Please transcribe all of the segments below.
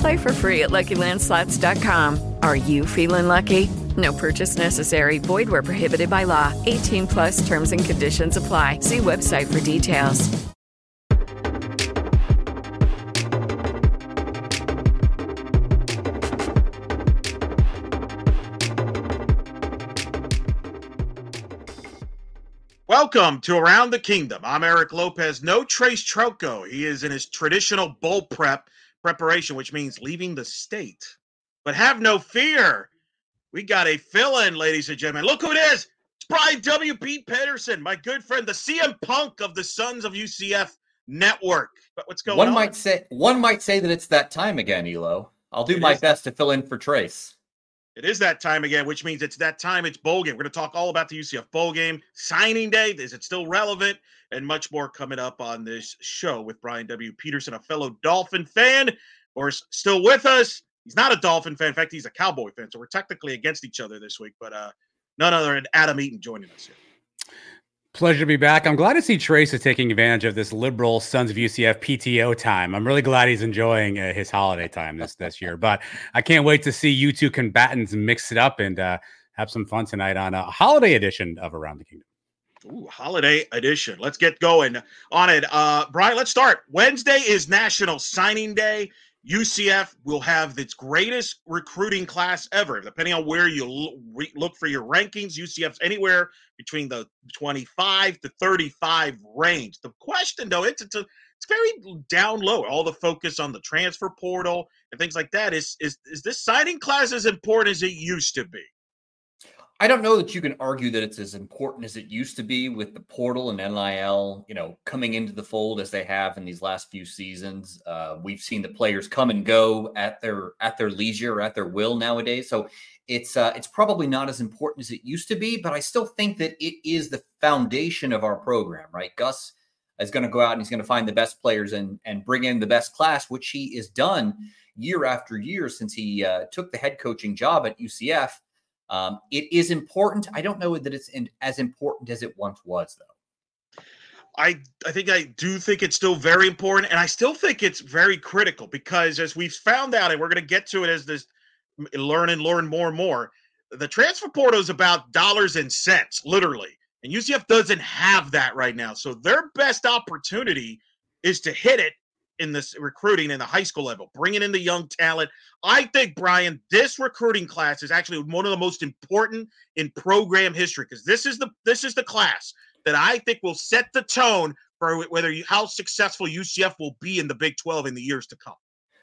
Play for free at LuckyLandSlots.com. Are you feeling lucky? No purchase necessary. Void where prohibited by law. 18 plus terms and conditions apply. See website for details. Welcome to Around the Kingdom. I'm Eric Lopez. No Trace Trylko. He is in his traditional bowl prep preparation, which means leaving the state. But have no fear. We got a fill-in, ladies and gentlemen. Look who it is. It's Brian W. Peterson, my good friend, the CM Punk of the Sons of UCF Network. But what's going one on? might say one might say that it's that time again, Elo. I'll do It my is. best to fill in for Trace. It is that time again, which means it's that time. It's bowl game. We're going to talk all about the UCF bowl game, signing day. Is it still relevant? And much more coming up on this show with Brian W. Peterson, a fellow Dolphin fan, or still with us. He's not a Dolphin fan. In fact, he's a Cowboy fan. So we're technically against each other this week. But uh, none other than Adam Eaton joining us here. Pleasure to be back. I'm glad to see Trace is taking advantage of this liberal Sons of UCF PTO time. I'm really glad he's enjoying uh, his holiday time this this year. But I can't wait to see you two combatants mix it up and uh, have some fun tonight on a holiday edition of Around the Kingdom. Ooh, holiday edition. Let's get going on it. Uh, Brian, let's start. Wednesday is National Signing Day. UCF will have its greatest recruiting class ever. Depending on where you look for your rankings, UCF's anywhere between the 25 to 35 range. The question, though, it's it's, a, it's very down low. All the focus on the transfer portal and things like that. Is is is this signing class as important as it used to be? I don't know that you can argue that it's as important as it used to be with the portal and NIL, you know, coming into the fold as they have in these last few seasons. Uh, we've seen the players come and go at their at their leisure at their will nowadays. So it's uh, it's probably not as important as it used to be, but I still think that it is the foundation of our program, right? Gus is going to go out and he's going to find the best players and and bring in the best class, which he has done year after year since he uh, took the head coaching job at UCF. Um, it is important. I don't know that it's in, as important as it once was, though. I I think I do think it's still very important, and I still think it's very critical because as we've found out, and we're going to get to it as this learn and learn more and more. The transfer portal is about dollars and cents, literally, and UCF doesn't have that right now. So their best opportunity is to hit it in this recruiting in the high school level, bringing in the young talent. I think Brian, this recruiting class is actually one of the most important in program history because this is the this is the class that I think will set the tone for whether you, how successful UCF will be in the Big 12 in the years to come.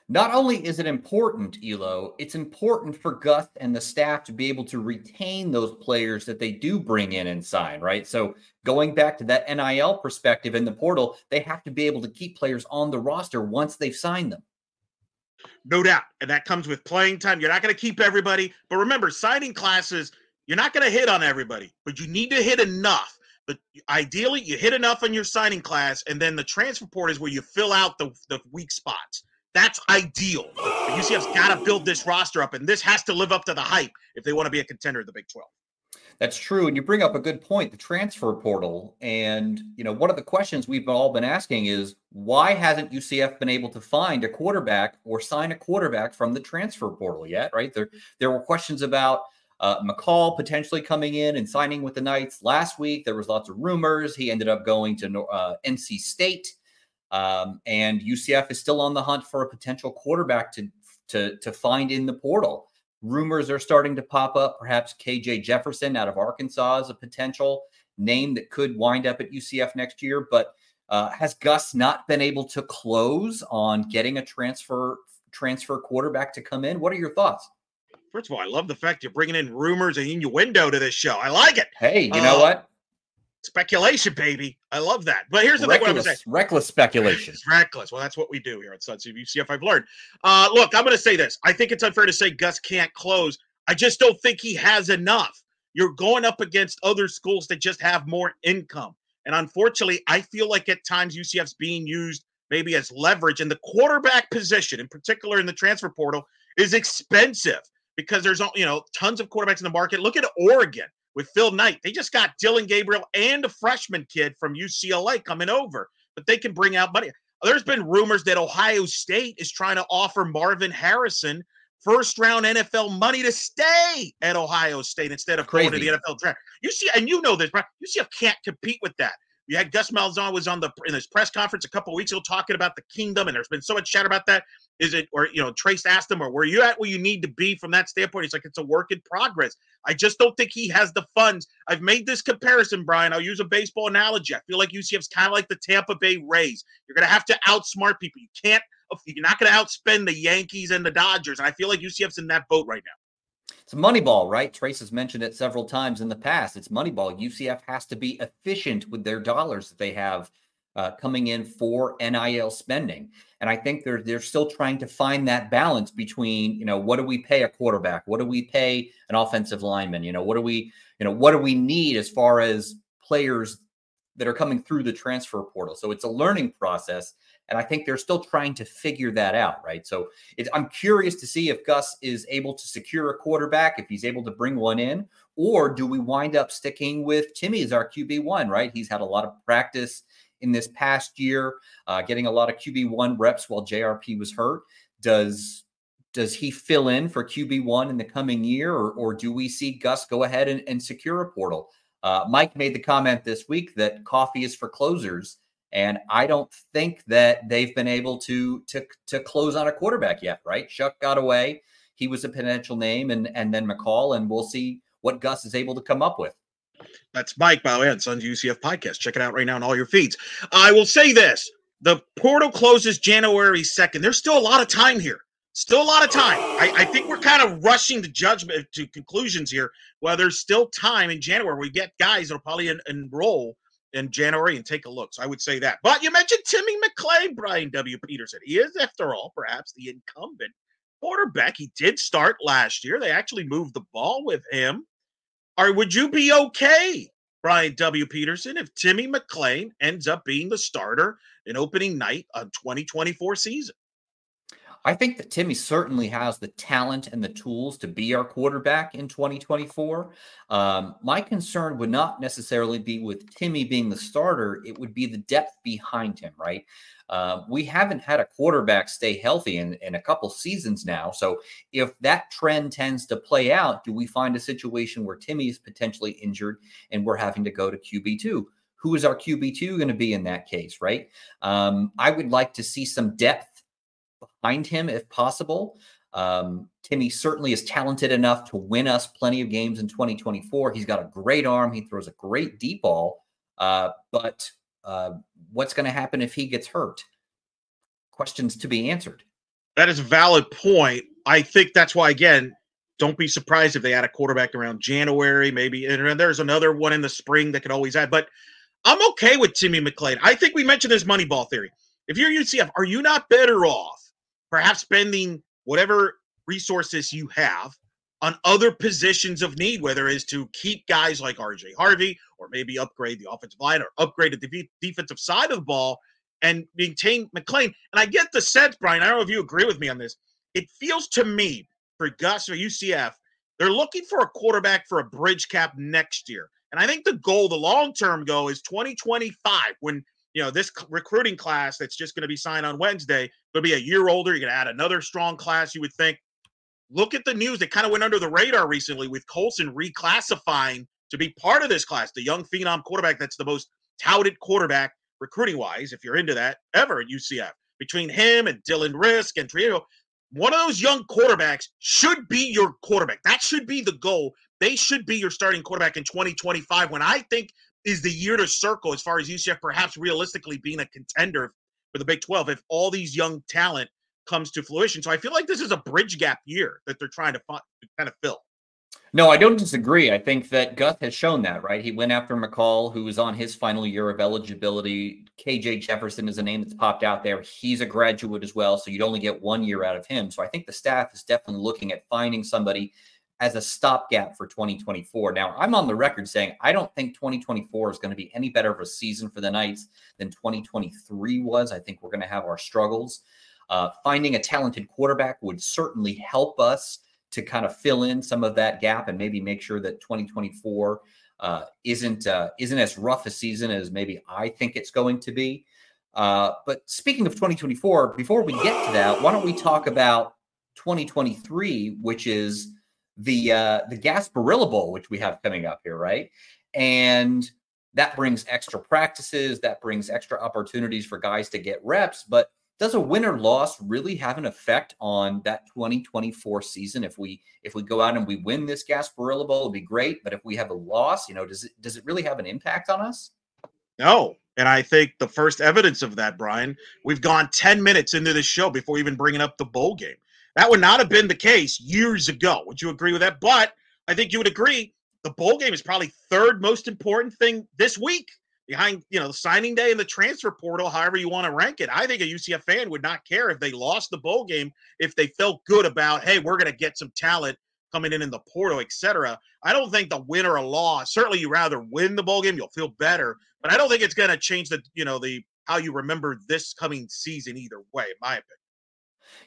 Not only is it important, Elo, it's important for Gus and the staff to be able to retain those players that they do bring in and sign, right? So going back to that NIL perspective in the portal, they have to be able to keep players on the roster once they've signed them. No doubt. And that comes with playing time. You're not going to keep everybody. But remember, signing classes, you're not going to hit on everybody, but you need to hit enough. But ideally, you hit enough on your signing class, and then the transfer port is where you fill out the, the weak spots. That's ideal. But UCF's got to build this roster up, and this has to live up to the hype if they want to be a contender in the Big 12. That's true. And you bring up a good point, the transfer portal. And, you know, one of the questions we've all been asking is why hasn't UCF been able to find a quarterback or sign a quarterback from the transfer portal yet? Right. There, there were questions about uh, McCall potentially coming in and signing with the Knights last week. There was lots of rumors. He ended up going to uh, NC State. Um, and UCF is still on the hunt for a potential quarterback to, to, to find in the portal. Rumors are starting to pop up. Perhaps KJ Jefferson out of Arkansas is a potential name that could wind up at UCF next year. But Uh, has Gus not been able to close on getting a transfer transfer quarterback to come in? What are your thoughts? First of all, I love the fact you're bringing in rumors and innuendo to this show. I like it. Hey, you know uh, what? Speculation, baby. I love that. But here's the reckless, thing: what I'm saying, reckless speculation. It's reckless. Well, that's what we do here at Sons UCF. I've learned. Uh, look, I'm going to say this. I think it's unfair to say Gus can't close. I just don't think he has enough. You're going up against other schools that just have more income, and unfortunately, I feel like at times UCF's being used maybe as leverage, and the quarterback position, in particular in the transfer portal, is expensive because there's you know tons of quarterbacks in the market. Look at Oregon with Phil Knight. They just got Dillon Gabriel and a freshman kid from UCLA coming over, but they can bring out money. There's been rumors that Ohio State is trying to offer Marvin Harrison first round NFL money to stay at Ohio State instead of Crazy. going to the NFL draft. You see, and you know this, right? UCF can't compete with that. You had Gus Malzahn was on the in this press conference a couple weeks ago talking about the kingdom, and there's been so much chat about that. Is it or you know Trace asked him or where you at where you need to be from that standpoint? He's like it's a work in progress. I just don't think he has the funds. I've made this comparison, Brian. I'll use a baseball analogy. I feel like UCF's kind of like the Tampa Bay Rays. You're gonna have to outsmart people. You can't. You're not gonna outspend the Yankees and the Dodgers. And I feel like UCF's in that boat right now. It's Moneyball, right? Trace has mentioned it several times in the past. It's Moneyball. UCF has to be efficient with their dollars that they have uh, coming in for NIL spending, and I think they're they're still trying to find that balance between you know what do we pay a quarterback, what do we pay an offensive lineman, you know what do we you know what do we need as far as players that are coming through the transfer portal. So it's a learning process and I think they're still trying to figure that out, right? So I'm curious to see if Gus is able to secure a quarterback, if he's able to bring one in, or do we wind up sticking with Timmy as our QB1, right? He's had a lot of practice in this past year, uh, getting a lot of QB1 reps while JRP was hurt. Does does he fill in for QB1 in the coming year, or, or do we see Gus go ahead and, and secure a portal? Uh, Mike made the comment this week that coffee is for closers. And I don't think that they've been able to to to close on a quarterback yet, right? Shough got away. He was a potential name, and and then McCall, and we'll see what Gus is able to come up with. That's Mike Bowie on Sons UCF podcast. Check it out right now on all your feeds. I will say this: the portal closes January second. There's still a lot of time here. Still a lot of time. I, I, think we're kind of rushing to judgment to conclusions here. Well, there's still time in January. We get guys that'll probably en- enroll in January and take a look. So I would say that. But you mentioned Timmy McClain, Brian W. Peterson. He is, after all, perhaps the incumbent quarterback. He did start last year. They actually moved the ball with him. Or would you be okay, Brian W. Peterson, if Timmy McClain ends up being the starter in opening night of 2024 season? I think that Timmy certainly has the talent and the tools to be our quarterback in 2024. Um, my concern would not necessarily be with Timmy being the starter, it would be the depth behind him, right? Uh, we haven't had a quarterback stay healthy in, in a couple seasons now. So if that trend tends to play out, do we find a situation where Timmy is potentially injured and we're having to go to QB2? Who is our QB2 going to be in that case, right? Um, I would like to see some depth behind him if possible. Um, Timmy certainly is talented enough to win us plenty of games in 2024. He's got a great arm. He throws a great deep ball. Uh, but uh, what's going to happen if he gets hurt? Questions to be answered. That is a valid point. I think that's why, again, don't be surprised if they add a quarterback around January, maybe. And there's another one in the spring that could always add. But I'm okay with Timmy McClain. I think we mentioned this Moneyball theory. If you're UCF, are you not better off perhaps spending whatever resources you have on other positions of need, whether it is to keep guys like RJ Harvey or maybe upgrade the offensive line or upgrade the de- defensive side of the ball and maintain McClain. And I get the sense, Brian, I don't know if you agree with me on this. It feels to me for Gus or UCF, they're looking for a quarterback for a bridge cap next year. And I think the goal, the long term goal, is 2025 when you know, this recruiting class that's just going to be signed on Wednesday will be a year older. You're going to add another strong class, you would think. Look at the news that kind of went under the radar recently with Colson reclassifying to be part of this class, the young phenom quarterback that's the most touted quarterback recruiting wise, if you're into that, ever at UCF. Between him and Dylan Rizk and Trio, one of those young quarterbacks should be your quarterback. That should be the goal. They should be your starting quarterback in 2025 when I think is the year to circle as far as UCF perhaps realistically being a contender for the Big 12 if all these young talent comes to fruition. So I feel like this is a bridge gap year that they're trying to, find, to kind of fill. No, I don't disagree. I think that Guth has shown that, right? He went after McCall, who was on his final year of eligibility. KJ Jefferson is a name that's popped out there. He's a graduate as well, so you'd only get one year out of him. So I think the staff is definitely looking at finding somebody as a stopgap for 2024. Now, I'm on the record saying I don't think 2024 is going to be any better of a season for the Knights than 2023 was. I think we're going to have our struggles. Uh, finding a talented quarterback would certainly help us to kind of fill in some of that gap and maybe make sure that 2024 uh, isn't uh, isn't as rough a season as maybe I think it's going to be. Uh, but speaking of 2024, before we get to that, why don't we talk about 2023, which is the uh, the Gasparilla Bowl, which we have coming up here, right? And that brings extra practices, that brings extra opportunities for guys to get reps. But does a win or loss really have an effect on that 2024 season? If we if we go out and we win this Gasparilla Bowl, it'd be great. But if we have a loss, you know, does it does it really have an impact on us? No. And I think the first evidence of that, Brian, we've gone 10 minutes into this show before even bringing up the bowl game. That would not have been the case years ago. Would you agree with that? But I think you would agree the bowl game is probably third most important thing this week behind you know the signing day and the transfer portal however you want to rank it i think a ucf fan would not care if they lost the bowl game if they felt good about hey we're going to get some talent coming in in the portal etc i don't think the win or a loss certainly you rather win the bowl game you'll feel better but i don't think it's going to change the you know the how you remember this coming season either way in my opinion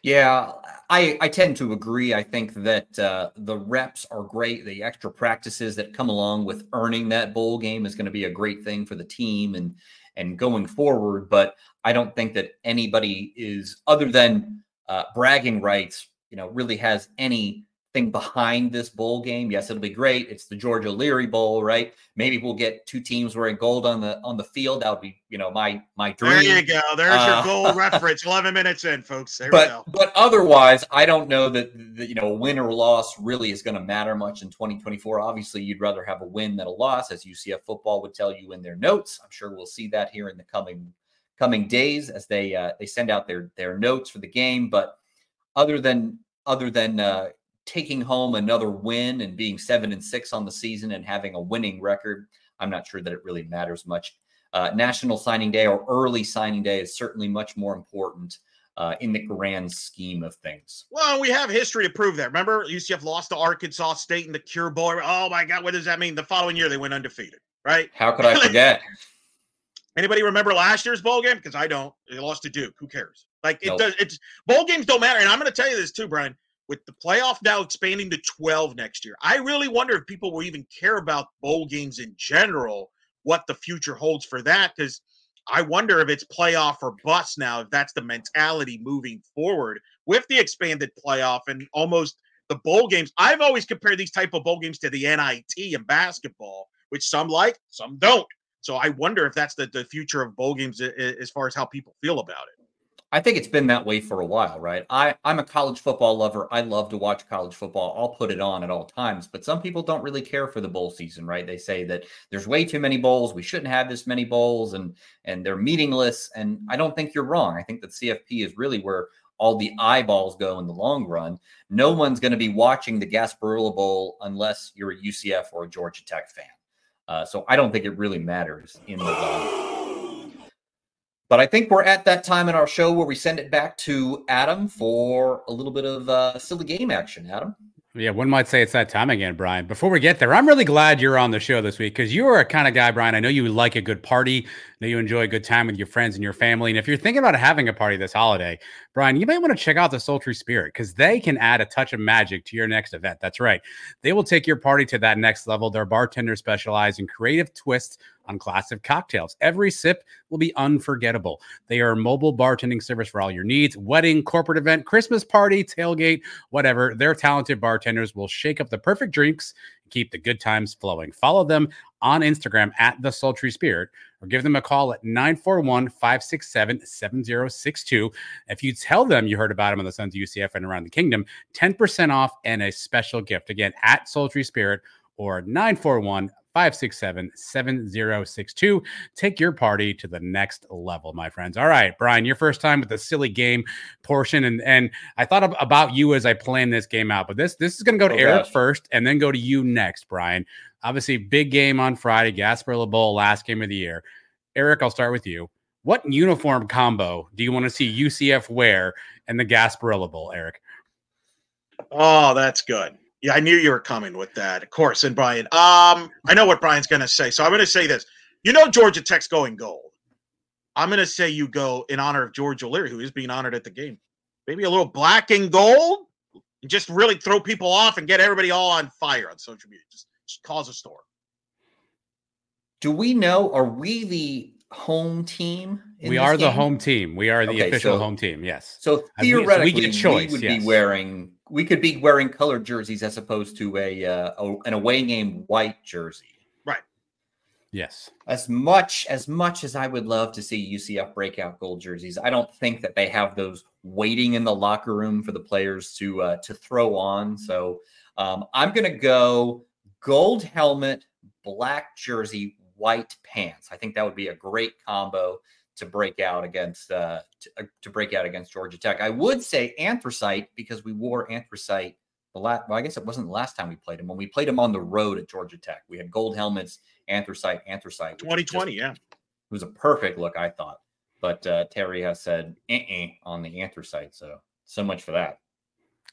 yeah, I I tend to agree. I think that uh, the reps are great. The extra practices that come along with earning that bowl game is going to be a great thing for the team and and going forward. But I don't think that anybody is other than uh, bragging rights. You know, really has any thing behind this bowl game. Yes, it'll be great. It's the George O'Leary Bowl, right? Maybe we'll get two teams wearing gold on the on the field. That would be, you know, my my dream. There you go. There's uh, your goal reference. Eleven minutes in, folks. There but but otherwise, I don't know that, that you know win or loss really is going to matter much in 2024. Obviously, you'd rather have a win than a loss, as UCF football would tell you in their notes. I'm sure we'll see that here in the coming coming days as they uh, they send out their their notes for the game. But other than other than uh, taking home another win and being seven and six on the season and having a winning record, I'm not sure that it really matters much. Uh, National Signing Day or early signing day is certainly much more important uh, in the grand scheme of things. Well, we have history to prove that. Remember, UCF lost to Arkansas State in the Cure Bowl. Oh my God, what does that mean? The following year they went undefeated, right? How could I forget? Anybody remember last year's bowl game? Because I don't. They lost to Duke. Who cares? Like it nope. does. It's bowl games don't matter. And I'm going to tell you this too, Brian with the playoff now expanding to 12 next year, I really wonder if people will even care about bowl games in general, what the future holds for that. Because I wonder if it's playoff or bust now, if that's the mentality moving forward with the expanded playoff and almost the bowl games. I've always compared these type of bowl games to the NIT in basketball, which some like, some don't. So I wonder if that's the, the future of bowl games as far as how people feel about it. I think it's been that way for a while, right? I, I'm a college football lover. I love to watch college football. I'll put it on at all times, but some people don't really care for the bowl season, right? They say that there's way too many bowls. We shouldn't have this many bowls and and they're meaningless. And I don't think you're wrong. I think that CFP is really where all the eyeballs go in the long run. No one's going to be watching the Gasparilla Bowl unless you're a UCF or a Georgia Tech fan. Uh, so I don't think it really matters in the long run. But I think we're at that time in our show where we send it back to Adam for a little bit of uh, silly game action. Adam. Yeah, one might say it's that time again, Brian. Before we get there, I'm really glad you're on the show this week because you are a kind of guy, Brian. I know you like a good party. I know you enjoy a good time with your friends and your family. And if you're thinking about having a party this holiday, Brian, you may want to check out the Sultry Spirit because they can add a touch of magic to your next event. That's right. They will take your party to that next level. Their bartenders specialize in creative twists on classic cocktails. Every sip will be unforgettable. They are a mobile bartending service for all your needs wedding, corporate event, Christmas party, tailgate, whatever. Their talented bartenders will shake up the perfect drinks and keep the good times flowing. Follow them on Instagram at the Sultry Spirit or give them a call at 941 567 7062. If you tell them you heard about them on the Sons of UCF and around the kingdom, 10% off and a special gift. Again, at Sultry Spirit or 941 567 7062. Take your party to the next level, my friends. All right, Brian, your first time with the silly game portion. And and I thought about you as I planned this game out, but this this is going to go to oh, Eric gosh. first and then go to you next, Brian. Obviously, big game on Friday, Gasparilla Bowl, last game of the year. Eric, I'll start with you. What uniform combo do you want to see UCF wear in the Gasparilla Bowl, Eric? Oh, that's good. Yeah, I knew you were coming with that, of course. And Brian, um, I know what Brian's going to say, so I'm going to say this. You know, Georgia Tech's going gold. I'm going to say you go in honor of George O'Leary, who is being honored at the game. Maybe a little black and gold, and just really throw people off and get everybody all on fire on social media. Just, just cause a storm. Do we know? Are we the home team? we are game? the home team. We are the okay, official so, home team. Yes. So theoretically, we, so we get choice. We would yes. be wearing we could be wearing colored jerseys as opposed to a, uh, a, an away game white jersey. Right. Yes. As much as much as I would love to see UCF breakout gold jerseys, I don't think that they have those waiting in the locker room for the players to uh, to throw on. So um, I'm going to go gold helmet, black jersey, white pants. I think that would be a great combo to break out against uh, to, uh, to, break out against Georgia Tech. I would say anthracite because we wore anthracite the last. Well, I guess it wasn't the last time we played him. When we played him on the road at Georgia Tech, we had gold helmets, anthracite, anthracite. Twenty twenty, yeah. It was a perfect look, I thought. But uh, Terry has said uh-uh on the anthracite, so so much for that.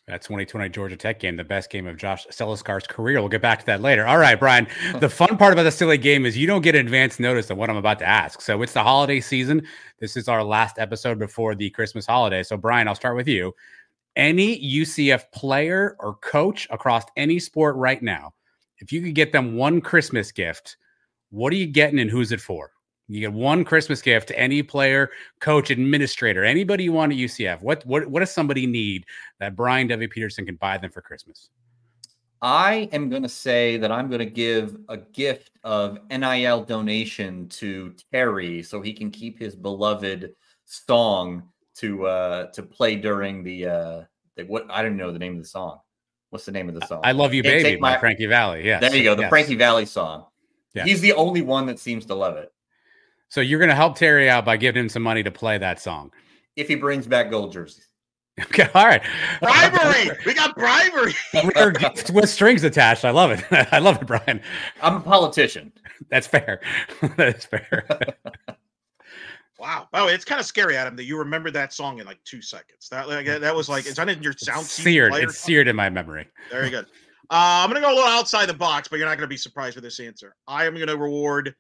That 2020 Georgia Tech game, the best game of Josh Celiscar's career. We'll get back to that later. All right, Brian. Oh. The fun part about the silly game is you don't get advance notice of what I'm about to ask. So it's the holiday season. This is our last episode before the Christmas holiday. So, Brian, I'll start with you. Any UCF player or coach across any sport right now, if you could get them one Christmas gift, what are you getting and who's it for? You get one Christmas gift to any player, coach, administrator, anybody you want at UCF. What what what does somebody need that Brian W. Peterson can buy them for Christmas? I am going to say that I'm going to give a gift of NIL donation to Terry so he can keep his beloved song to uh to play during the uh the, what I don't know the name of the song. What's the name of the song? I love you, baby, my, by Frankie Valli. Yeah, there you go, the yes. Frankie Valli song. Yeah. He's the only one that seems to love it. So you're going to help Terry out by giving him some money to play that song. If he brings back gold jerseys. Okay, all right. Bribery. we got bribery. with strings attached. I love it. I love it, Brian. I'm a politician. That's fair. That's fair. wow. Oh, it's kind of scary, Adam, that you remember that song in like two seconds. That like, that was like, is that in your sound seared? It's seared in my memory. Very good. Uh, I'm going to go a little outside the box, but you're not going to be surprised with this answer. I am going to reward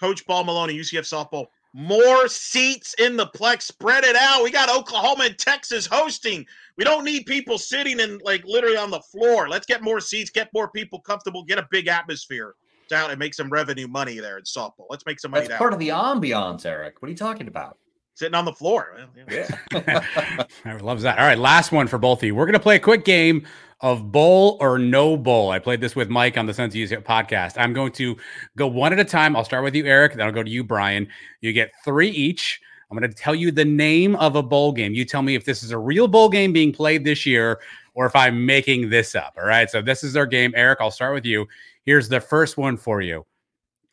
Coach Paul Maloney, UCF softball. More seats in the Plex. Spread it out. We got Oklahoma and Texas hosting. We don't need people sitting in like literally on the floor. Let's get more seats, get more people comfortable, get a big atmosphere down and make some revenue money there in softball. Let's make some money. That's part of the ambiance, Eric. What are you talking about? Sitting on the floor. yeah. I loves that. All right, last one for both of you. We're gonna play a quick game of bowl or no bowl. I played this with Mike on the Sons Use podcast. I'm going to go one at a time. I'll start with you, Eric. Then I'll go to you, Brian. You get three each. I'm going to tell you the name of a bowl game. You tell me if this is a real bowl game being played this year or if I'm making this up. All right. So this is our game. Eric, I'll start with you. Here's the first one for you.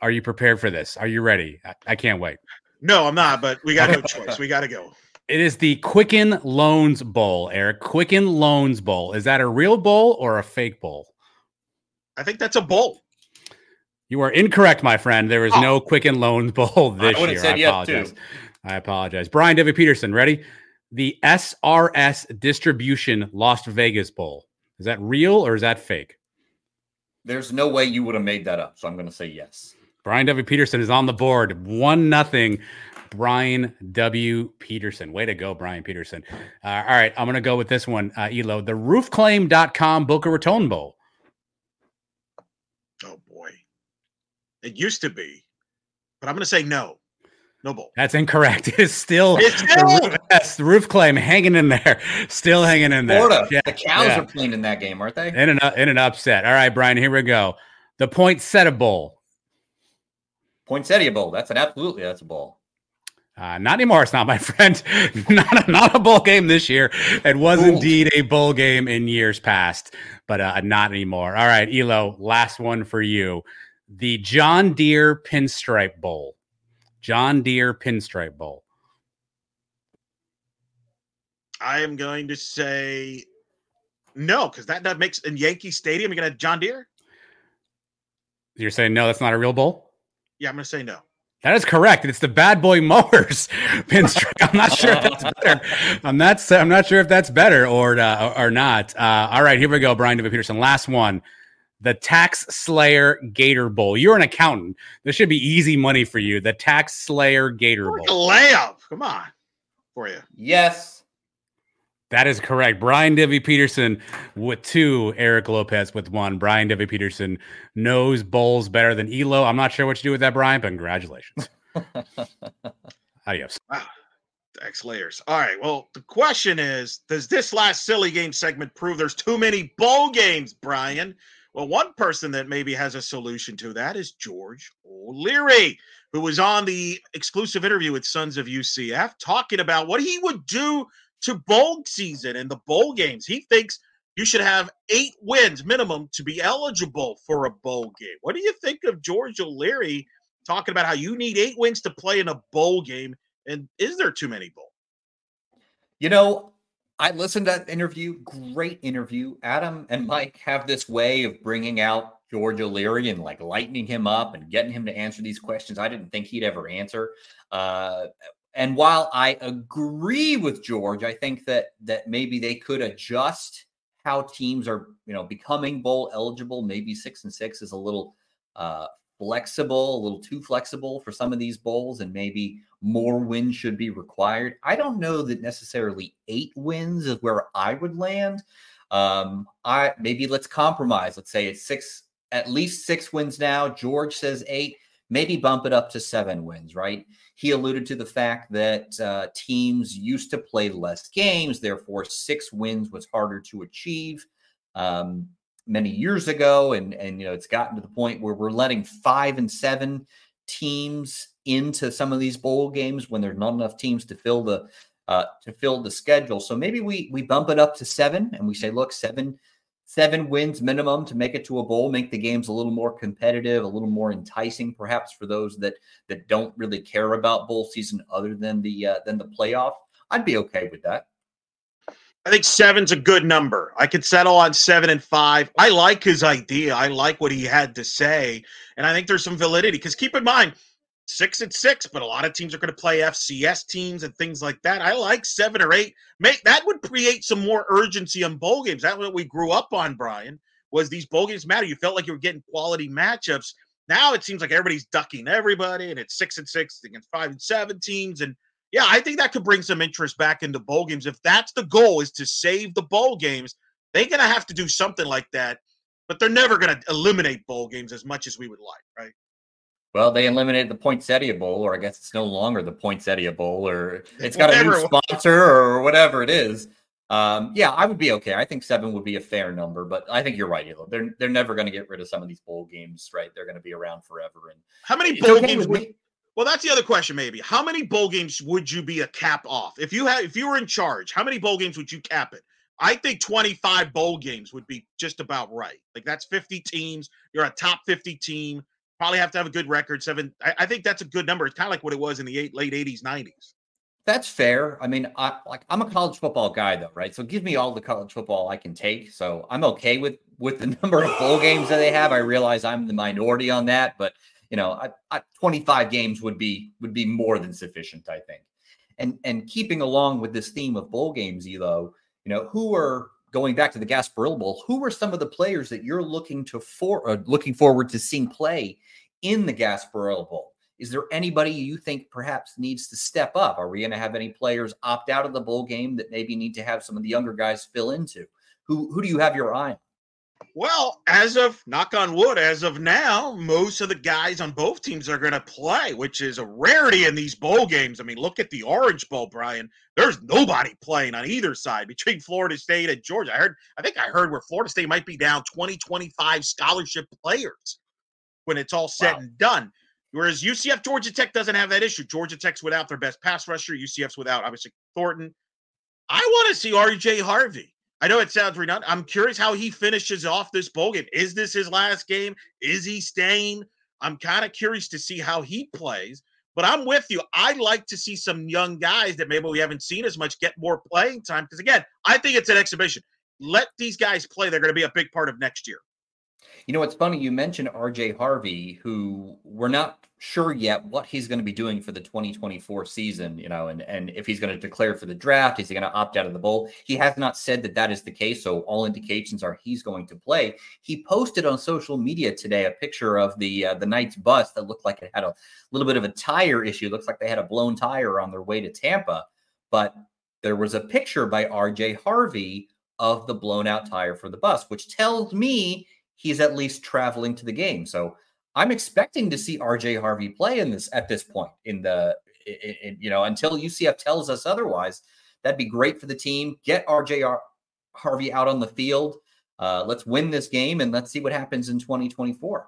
Are you prepared for this? Are you ready? I, I can't wait. No, I'm not, but we got no choice. We got to go. It is the Quicken Loans Bowl, Eric. Quicken Loans Bowl. Is that a real bowl or a fake bowl? I think that's a bowl. You are incorrect, my friend. There is oh. no Quicken Loans Bowl this I year. I apologize. I apologize. Brian David Peterson, ready? The SRS Distribution Las Vegas Bowl. Is that real or is that fake? There's no way you would have made that up, so I'm going to say yes. Brian W. Peterson is on the board. One nothing Brian W. Peterson. Way to go, Brian Peterson. Uh, all right, I'm going to go with this one, uh, Elo. The roofclaim.com Boca Raton Bowl. Oh, boy. It used to be, but I'm going to say no. No bowl. That's incorrect. It is still, it's still? The, roof, yes, the roof claim hanging in there, still hanging in there. Florida. Yeah, the cows yeah. are playing in that game, aren't they? In an in an upset. All right, Brian. Here we go. The Poinsettia Bowl. Poinsettia Bowl. That's an absolutely that's a bowl. Uh, not anymore. It's not my friend. not, a, not a bowl game this year. It was Ooh. indeed a bowl game in years past, but uh, not anymore. All right, Elo, last one for you. the John Deere Pinstripe Bowl. John Deere Pinstripe Bowl. I am going to say no, because that, that makes in Yankee Stadium, you're gonna have John Deere. You're saying no, that's not a real bowl? Yeah, I'm gonna say no. That is correct. It's the Bad Boy Mowers pinstripe. I'm not sure if that's better. I'm not. I'm not sure if that's better or uh, or not. Uh, all right, here we go. Brian David Peterson. Last one. The Tax Slayer Gator Bowl. You're an accountant. This should be easy money for you. The Tax Slayer Gator Bowl. layup. Come on, for you. Yes. That is correct. Brian Devy Peterson with two, Eric Lopez with one. Brian Devy Peterson knows bowls better than Elo. I'm not sure what you do with that, Brian, but congratulations. Adios. Wow. X layers. All right. Well, the question is Does this last silly game segment prove there's too many bowl games, Brian? Well, one person that maybe has a solution to that is George O'Leary, who was on the exclusive interview with Sons of UCF talking about what he would do to bowl season and the bowl games. He thinks you should have eight wins minimum to be eligible for a bowl game. What do you think of George O'Leary talking about how you need eight wins to play in a bowl game? And is there too many bowl? You know, I listened to that interview. Great interview. Adam and Mike have this way of bringing out George O'Leary and like lightening him up and getting him to answer these questions I didn't think he'd ever answer. Uh, and while I agree with George, I think that that maybe they could adjust how teams are, you know, becoming bowl eligible. Maybe six and six is a little uh, flexible, a little too flexible for some of these bowls, and maybe more wins should be required. I don't know that necessarily eight wins is where I would land. Um, I maybe let's compromise. Let's say it's six, at least six wins now. George says eight. Maybe bump it up to seven wins, right? He alluded to the fact that uh, teams used to play less games, therefore, six wins was harder to achieve um, many years ago. And, and, you know, it's gotten to the point where we're letting five and seven teams into some of these bowl games when there's not enough teams to fill the uh, to fill the schedule. So maybe we we bump it up to seven and we say, look, seven seven wins minimum to make it to a bowl, make the games a little more competitive, a little more enticing, perhaps for those that that don't really care about bowl season other than the uh, than the playoff. I'd be okay with that. I think seven's a good number. I could settle on seven and five. I like his idea. I like what he had to say. And I think there's some validity because keep in mind, six and six, but a lot of teams are going to play FCS teams and things like that. I like seven or eight. Make that would create some more urgency on bowl games. That's what we grew up on, Brian, was these bowl games matter. You felt like you were getting quality matchups. Now it seems like everybody's ducking everybody, and it's six and six against five and seven teams. And yeah, I think that could bring some interest back into bowl games. If that's the goal is to save the bowl games, they're going to have to do something like that. But they're never going to eliminate bowl games as much as we would like, right? Well, they eliminated the Poinsettia Bowl, or I guess it's no longer the Poinsettia Bowl, or it's got a new sponsor or whatever it is. Um, yeah, I would be okay. I think seven would be a fair number, but I think you're right, Elo. They're they're never going to get rid of some of these bowl games, right? They're going to be around forever. And How many bowl okay games would. Well, that's the other question, maybe. How many bowl games would you be a cap off if you had if you were in charge? How many bowl games would you cap it? I think 25 bowl games would be just about right. Like that's 50 teams. You're a top 50 team. Probably have to have a good record. Seven. I, I think that's a good number. It's kind of like what it was in the eight, late 80s, 90s. That's fair. I mean, I like I'm a college football guy though, right? So give me all the college football I can take. So I'm okay with with the number of bowl games that they have. I realize I'm the minority on that, but you know, I, I, 25 games would be would be more than sufficient, I think. And and keeping along with this theme of bowl games, Elo, you know, who are going back to the Gasparilla Bowl? Who are some of the players that you're looking to for uh, looking forward to seeing play in the Gasparilla Bowl? Is there anybody you think perhaps needs to step up? Are we going to have any players opt out of the bowl game that maybe need to have some of the younger guys fill into? Who who do you have your eye on? Well, as of knock on wood, as of now, most of the guys on both teams are going to play, which is a rarity in these bowl games. I mean, look at the Orange Bowl, Brian. There's nobody playing on either side between Florida State and Georgia. I heard, I think I heard where Florida State might be down 20, 25 scholarship players when it's all said Wow. and done. Whereas UCF, Georgia Tech doesn't have that issue. Georgia Tech's without their best pass rusher. UCF's without, obviously, Thornton. I want to see RJ Harvey. I know it sounds redundant. I'm curious how he finishes off this bowl game. Is this his last game? Is he staying? I'm kind of curious to see how he plays. But I'm with you. I like to see some young guys that maybe we haven't seen as much get more playing time. Because again, I think it's an exhibition. Let these guys play. They're going to be a big part of next year. You know, it's funny you mentioned RJ Harvey, who we're not sure yet what he's going to be doing for the 2024 season, you know, and, and if he's going to declare for the draft, is he going to opt out of the bowl? He has not said that that is the case. So all indications are he's going to play. He posted on social media today a picture of the uh, the Knights bus that looked like it had a little bit of a tire issue. It looks like they had a blown tire on their way to Tampa, but there was a picture by RJ Harvey of the blown out tire for the bus, which tells me he's at least traveling to the game. So I'm expecting to see RJ Harvey play in this at this point in the in, in, you know until UCF tells us otherwise. That'd be great for the team. Get RJ Harvey out on the field. Uh, let's win this game and let's see what happens in 2024.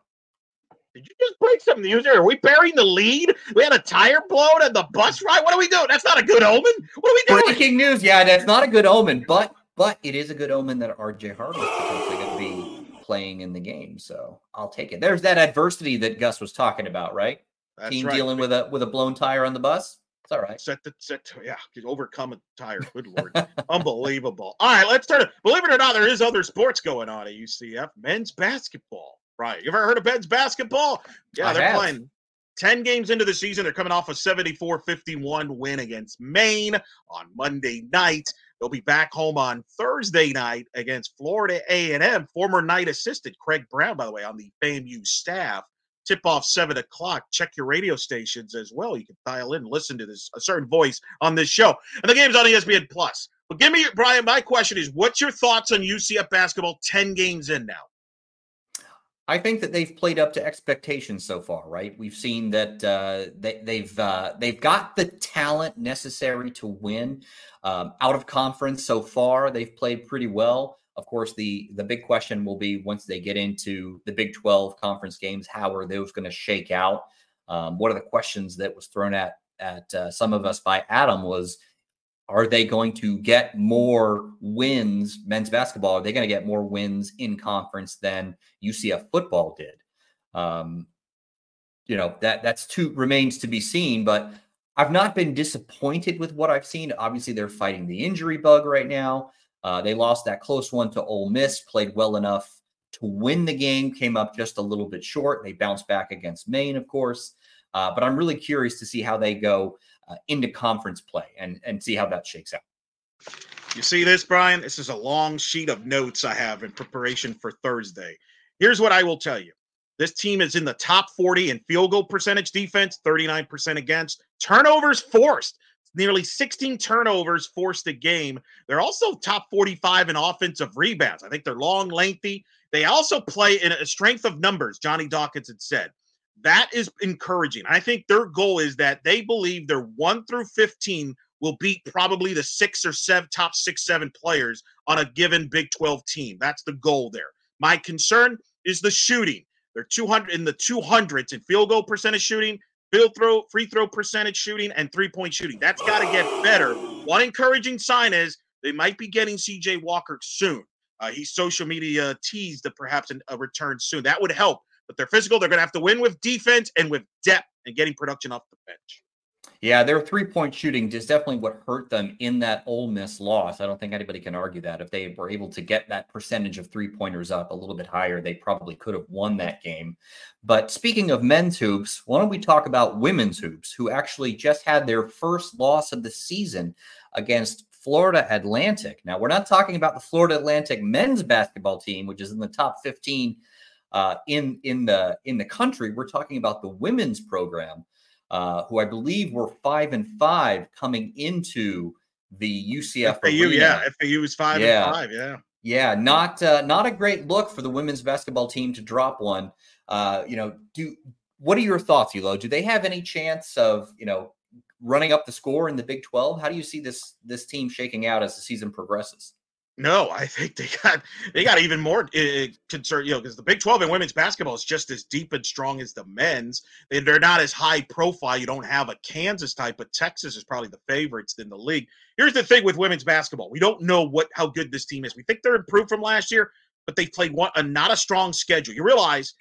Did you just break some news here? Are we burying the lead? We had a tire blown and the bus ride. What are we doing? That's not a good omen. What are we doing? Breaking news. Yeah, that's not a good omen, but but it is a good omen that RJ Harvey is potentially going to be playing in the game. So I'll take it. There's that adversity that Gus was talking about, right? That's Team right. dealing with a with a blown tire on the bus. It's all right. Set the set. Yeah, overcome a tire. Good lord, unbelievable. All right, let's turn it. Believe it or not, there is other sports going on at UCF. Men's basketball. Right. You ever heard of men's basketball? Yeah, I they're have. playing 10 games into the season. They're coming off a 74 51 win against Maine on Monday night. They'll be back home on Thursday Knight against Florida A&M. Former night assistant Craig Brown, by the way, on the FAMU staff. Tip off seven o'clock. Check your radio stations as well. You can dial in, listen to this a certain voice on this show. And the game's on ESPN Plus. But give me, Brian. My question is, what's your thoughts on UCF basketball? Ten games in now. I think that they've played up to expectations so far, right? We've seen that uh, they, they've uh, they've got the talent necessary to win. Um, out of conference so far, they've played pretty well. Of course, the the big question will be once they get into the Big 12 conference games, how are those going to shake out? Um, one of the questions that was thrown at at uh, some of us by Adam was, are they going to get more wins, men's basketball? Are they going to get more wins in conference than UCF football did? Um, you know that that's two remains to be seen, but I've not been disappointed with what I've seen. Obviously, they're fighting the injury bug right now. Uh, they lost that close one to Ole Miss, played well enough to win the game, came up just a little bit short. They bounced back against Maine, of course. Uh, but I'm really curious to see how they go uh, into conference play and, and see how that shakes out. You see this, Brian? This is a long sheet of notes I have in preparation for Thursday. Here's what I will tell you this team is in the top 40 in field goal percentage defense, 39% against. Turnovers forced, nearly 16 turnovers forced a game. They're also top 45 in offensive rebounds. I think they're long, lengthy. They also play in a strength of numbers, Johnny Dawkins had said. That is encouraging. I think their goal is that they believe their 1 through 15 will beat probably the six or seven top six, seven players on a given Big 12 team. That's the goal there. My concern is the shooting. They're 200 in the 200s in field goal percentage shooting, field throw, free throw percentage shooting, and three point shooting. That's got to get better. One encouraging sign is they might be getting CJ Walker soon. Uh, he's social media teased that perhaps a return soon. That would help. But they're physical. They're going to have to win with defense and with depth and getting production off the bench. Yeah, their three point shooting is definitely what hurt them in that Ole Miss loss. I don't think anybody can argue that. If they were able to get that percentage of three pointers up a little bit higher, they probably could have won that game. But speaking of men's hoops, why don't we talk about women's hoops, who actually just had their first loss of the season against Florida Atlantic. Now, we're not talking about the Florida Atlantic men's basketball team, which is in the top 15 uh, in in the in the country. We're talking about the women's program uh, who I believe were five and five coming into the UCF. FAU, arena. yeah, FAU was five yeah. and five, yeah. Yeah, not uh, not a great look for the women's basketball team to drop one. Uh, you know, do what are your thoughts, Elo? Do they have any chance of you know running up the score in the Big Twelve? How do you see this this team shaking out as the season progresses? No, I think they got they got even more uh, concern, you know, because the Big Twelve in women's basketball is just as deep and strong as the men's. They, they're not as high profile. You don't have a Kansas type, but Texas is probably the favorites in the league. Here's the thing with women's basketball: we don't know what how good this team is. We think they're improved from last year, but they played one a not a strong schedule. You realize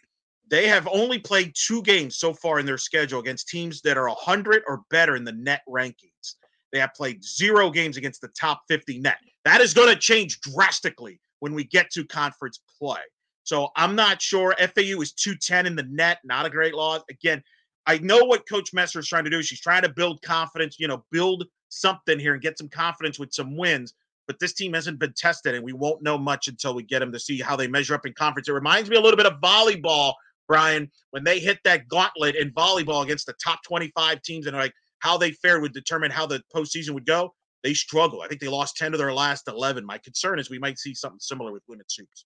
They have only played two games so far in their schedule against teams that are 100 or better in the net rankings. They have played zero games against the top 50 net. That is going to change drastically when we get to conference play. So I'm not sure. FAU is 210 in the net, not a great loss. Again, I know what Coach Messer is trying to do. She's trying to build confidence, you know, build something here and get some confidence with some wins. But this team hasn't been tested, and we won't know much until we get them to see how they measure up in conference. It reminds me a little bit of volleyball, Brian, when they hit that gauntlet in volleyball against the top 25 teams and like how they fared would determine how the postseason would go. They struggle. I think they lost 10 of their last 11. My concern is we might see something similar with women's hoops.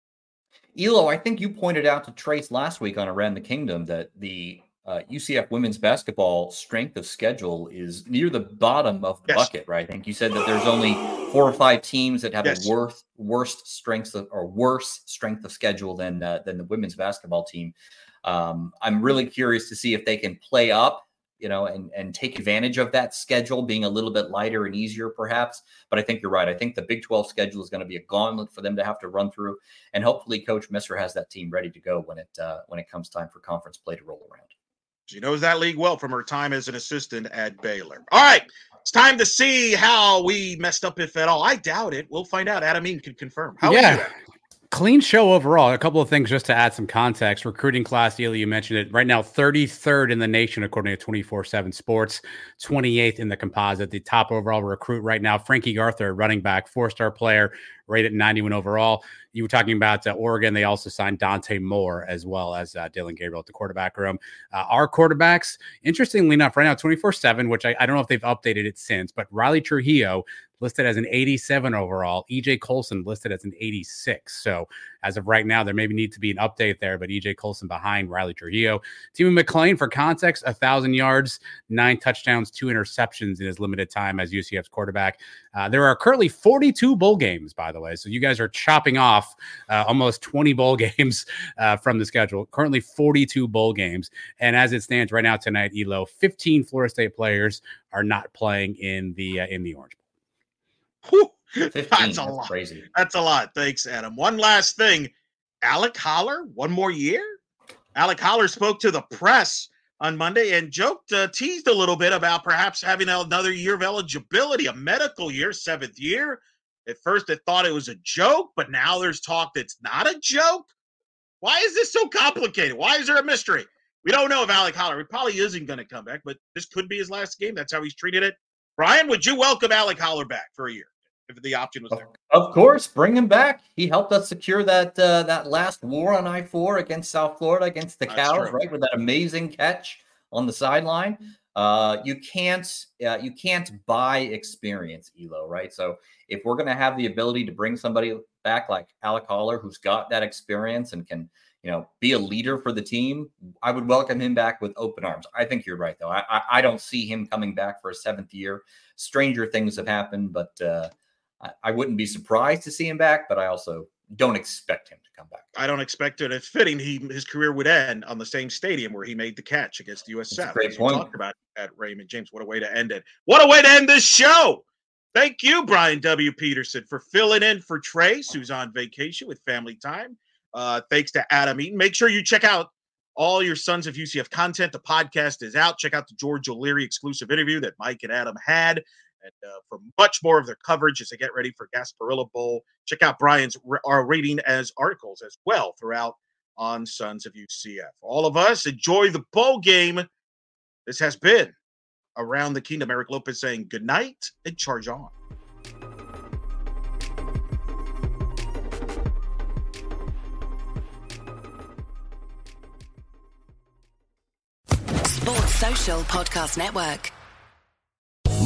Elo, I think you pointed out to Trace last week on Around the Kingdom that the uh, UCF women's basketball strength of schedule is near the bottom of the yes. bucket, right? I think you said that there's only four or five teams that have yes. a worst worst strength of, or worse strength of schedule than uh, than the women's basketball team. Um, I'm really curious to see if they can play up you know, and and take advantage of that schedule being a little bit lighter and easier, perhaps. But I think you're right. I think the Big 12 schedule is going to be a gauntlet for them to have to run through, and hopefully, Coach Messer has that team ready to go when it uh, when it comes time for conference play to roll around. She knows that league well from her time as an assistant at Baylor. All right, it's time to see how we messed up, if at all. I doubt it. We'll find out. Adam Eaton can confirm. How yeah clean show overall. A couple of things just to add some context. Recruiting class, Ely, you mentioned it. Right now, 33rd in the nation, according to 24 7 Sports, 28th in the composite. The top overall recruit right now, Frankie Arthur, running back, four star player, rated 91 overall. You were talking about uh, Oregon. They also signed Dante Moore as well as uh, Dillon Gabriel at the quarterback room. Uh, our quarterbacks, interestingly enough, right now 24 7, which I, I, don't know if they've updated it since, but Riley Trujillo listed as an 87 overall. EJ Colson listed as an 86. So as of right now, there maybe need to be an update there, but EJ Colson behind Riley Trujillo. Timmy McClain, for context, a thousand yards, nine touchdowns, two interceptions in his limited time as UCF's quarterback. Uh, there are currently 42 bowl games, by the way. So you guys are chopping off uh, almost 20 bowl games uh, from the schedule. Currently 42 bowl games. And as it stands right now tonight, Elo, 15 Florida State players are not playing in the uh, in the Orange Bowl. 15, that's a lot. Crazy. That's a lot. Thanks, Adam. One last thing. Alec Holler, one more year. Alec Holler spoke to the press on Monday and joked, uh, teased a little bit about perhaps having another year of eligibility, a medical year, seventh year. At first, they thought it was a joke, but now there's talk that's not a joke. Why is this so complicated? Why is there a mystery? We don't know if Alec Holler, he probably isn't going to come back, but this could be his last game. That's how he's treated it. Brian, would you welcome Alec Holler back for a year if the option was there? Of course, bring him back. He helped us secure that uh, that last war on I four against South Florida against the Cows, right, with that amazing catch on the sideline. Uh, you can't uh, you can't buy experience, Elo, right? So if we're going to have the ability to bring somebody back like Alec Holler, who's got that experience and can you know be a leader for the team, I would welcome him back with open arms. I think you're right, though. I I, I don't see him coming back for a seventh year. Stranger things have happened, but uh, I, I wouldn't be surprised to see him back. But I also don't expect him to come back. I don't expect it. It's fitting he his career would end on the same stadium where he made the catch against the U.S. South. Great point. Talk about at Raymond James. What a way to end it. What a way to end this show. Thank you, Brian W. Peterson, for filling in for Trace, who's on vacation with family time. Uh, thanks to Adam Eaton. Make sure you check out all your Sons of UCF content. The podcast is out. Check out the George O'Leary exclusive interview that Mike and Adam had. And uh, for much more of their coverage as they get ready for Gasparilla Bowl, check out Brian's our rating as articles as well throughout on Sons of UCF. All of us enjoy the bowl game. This has been Around the Kingdom. Eric Lopez saying good night and charge on. Sports Social Podcast Network.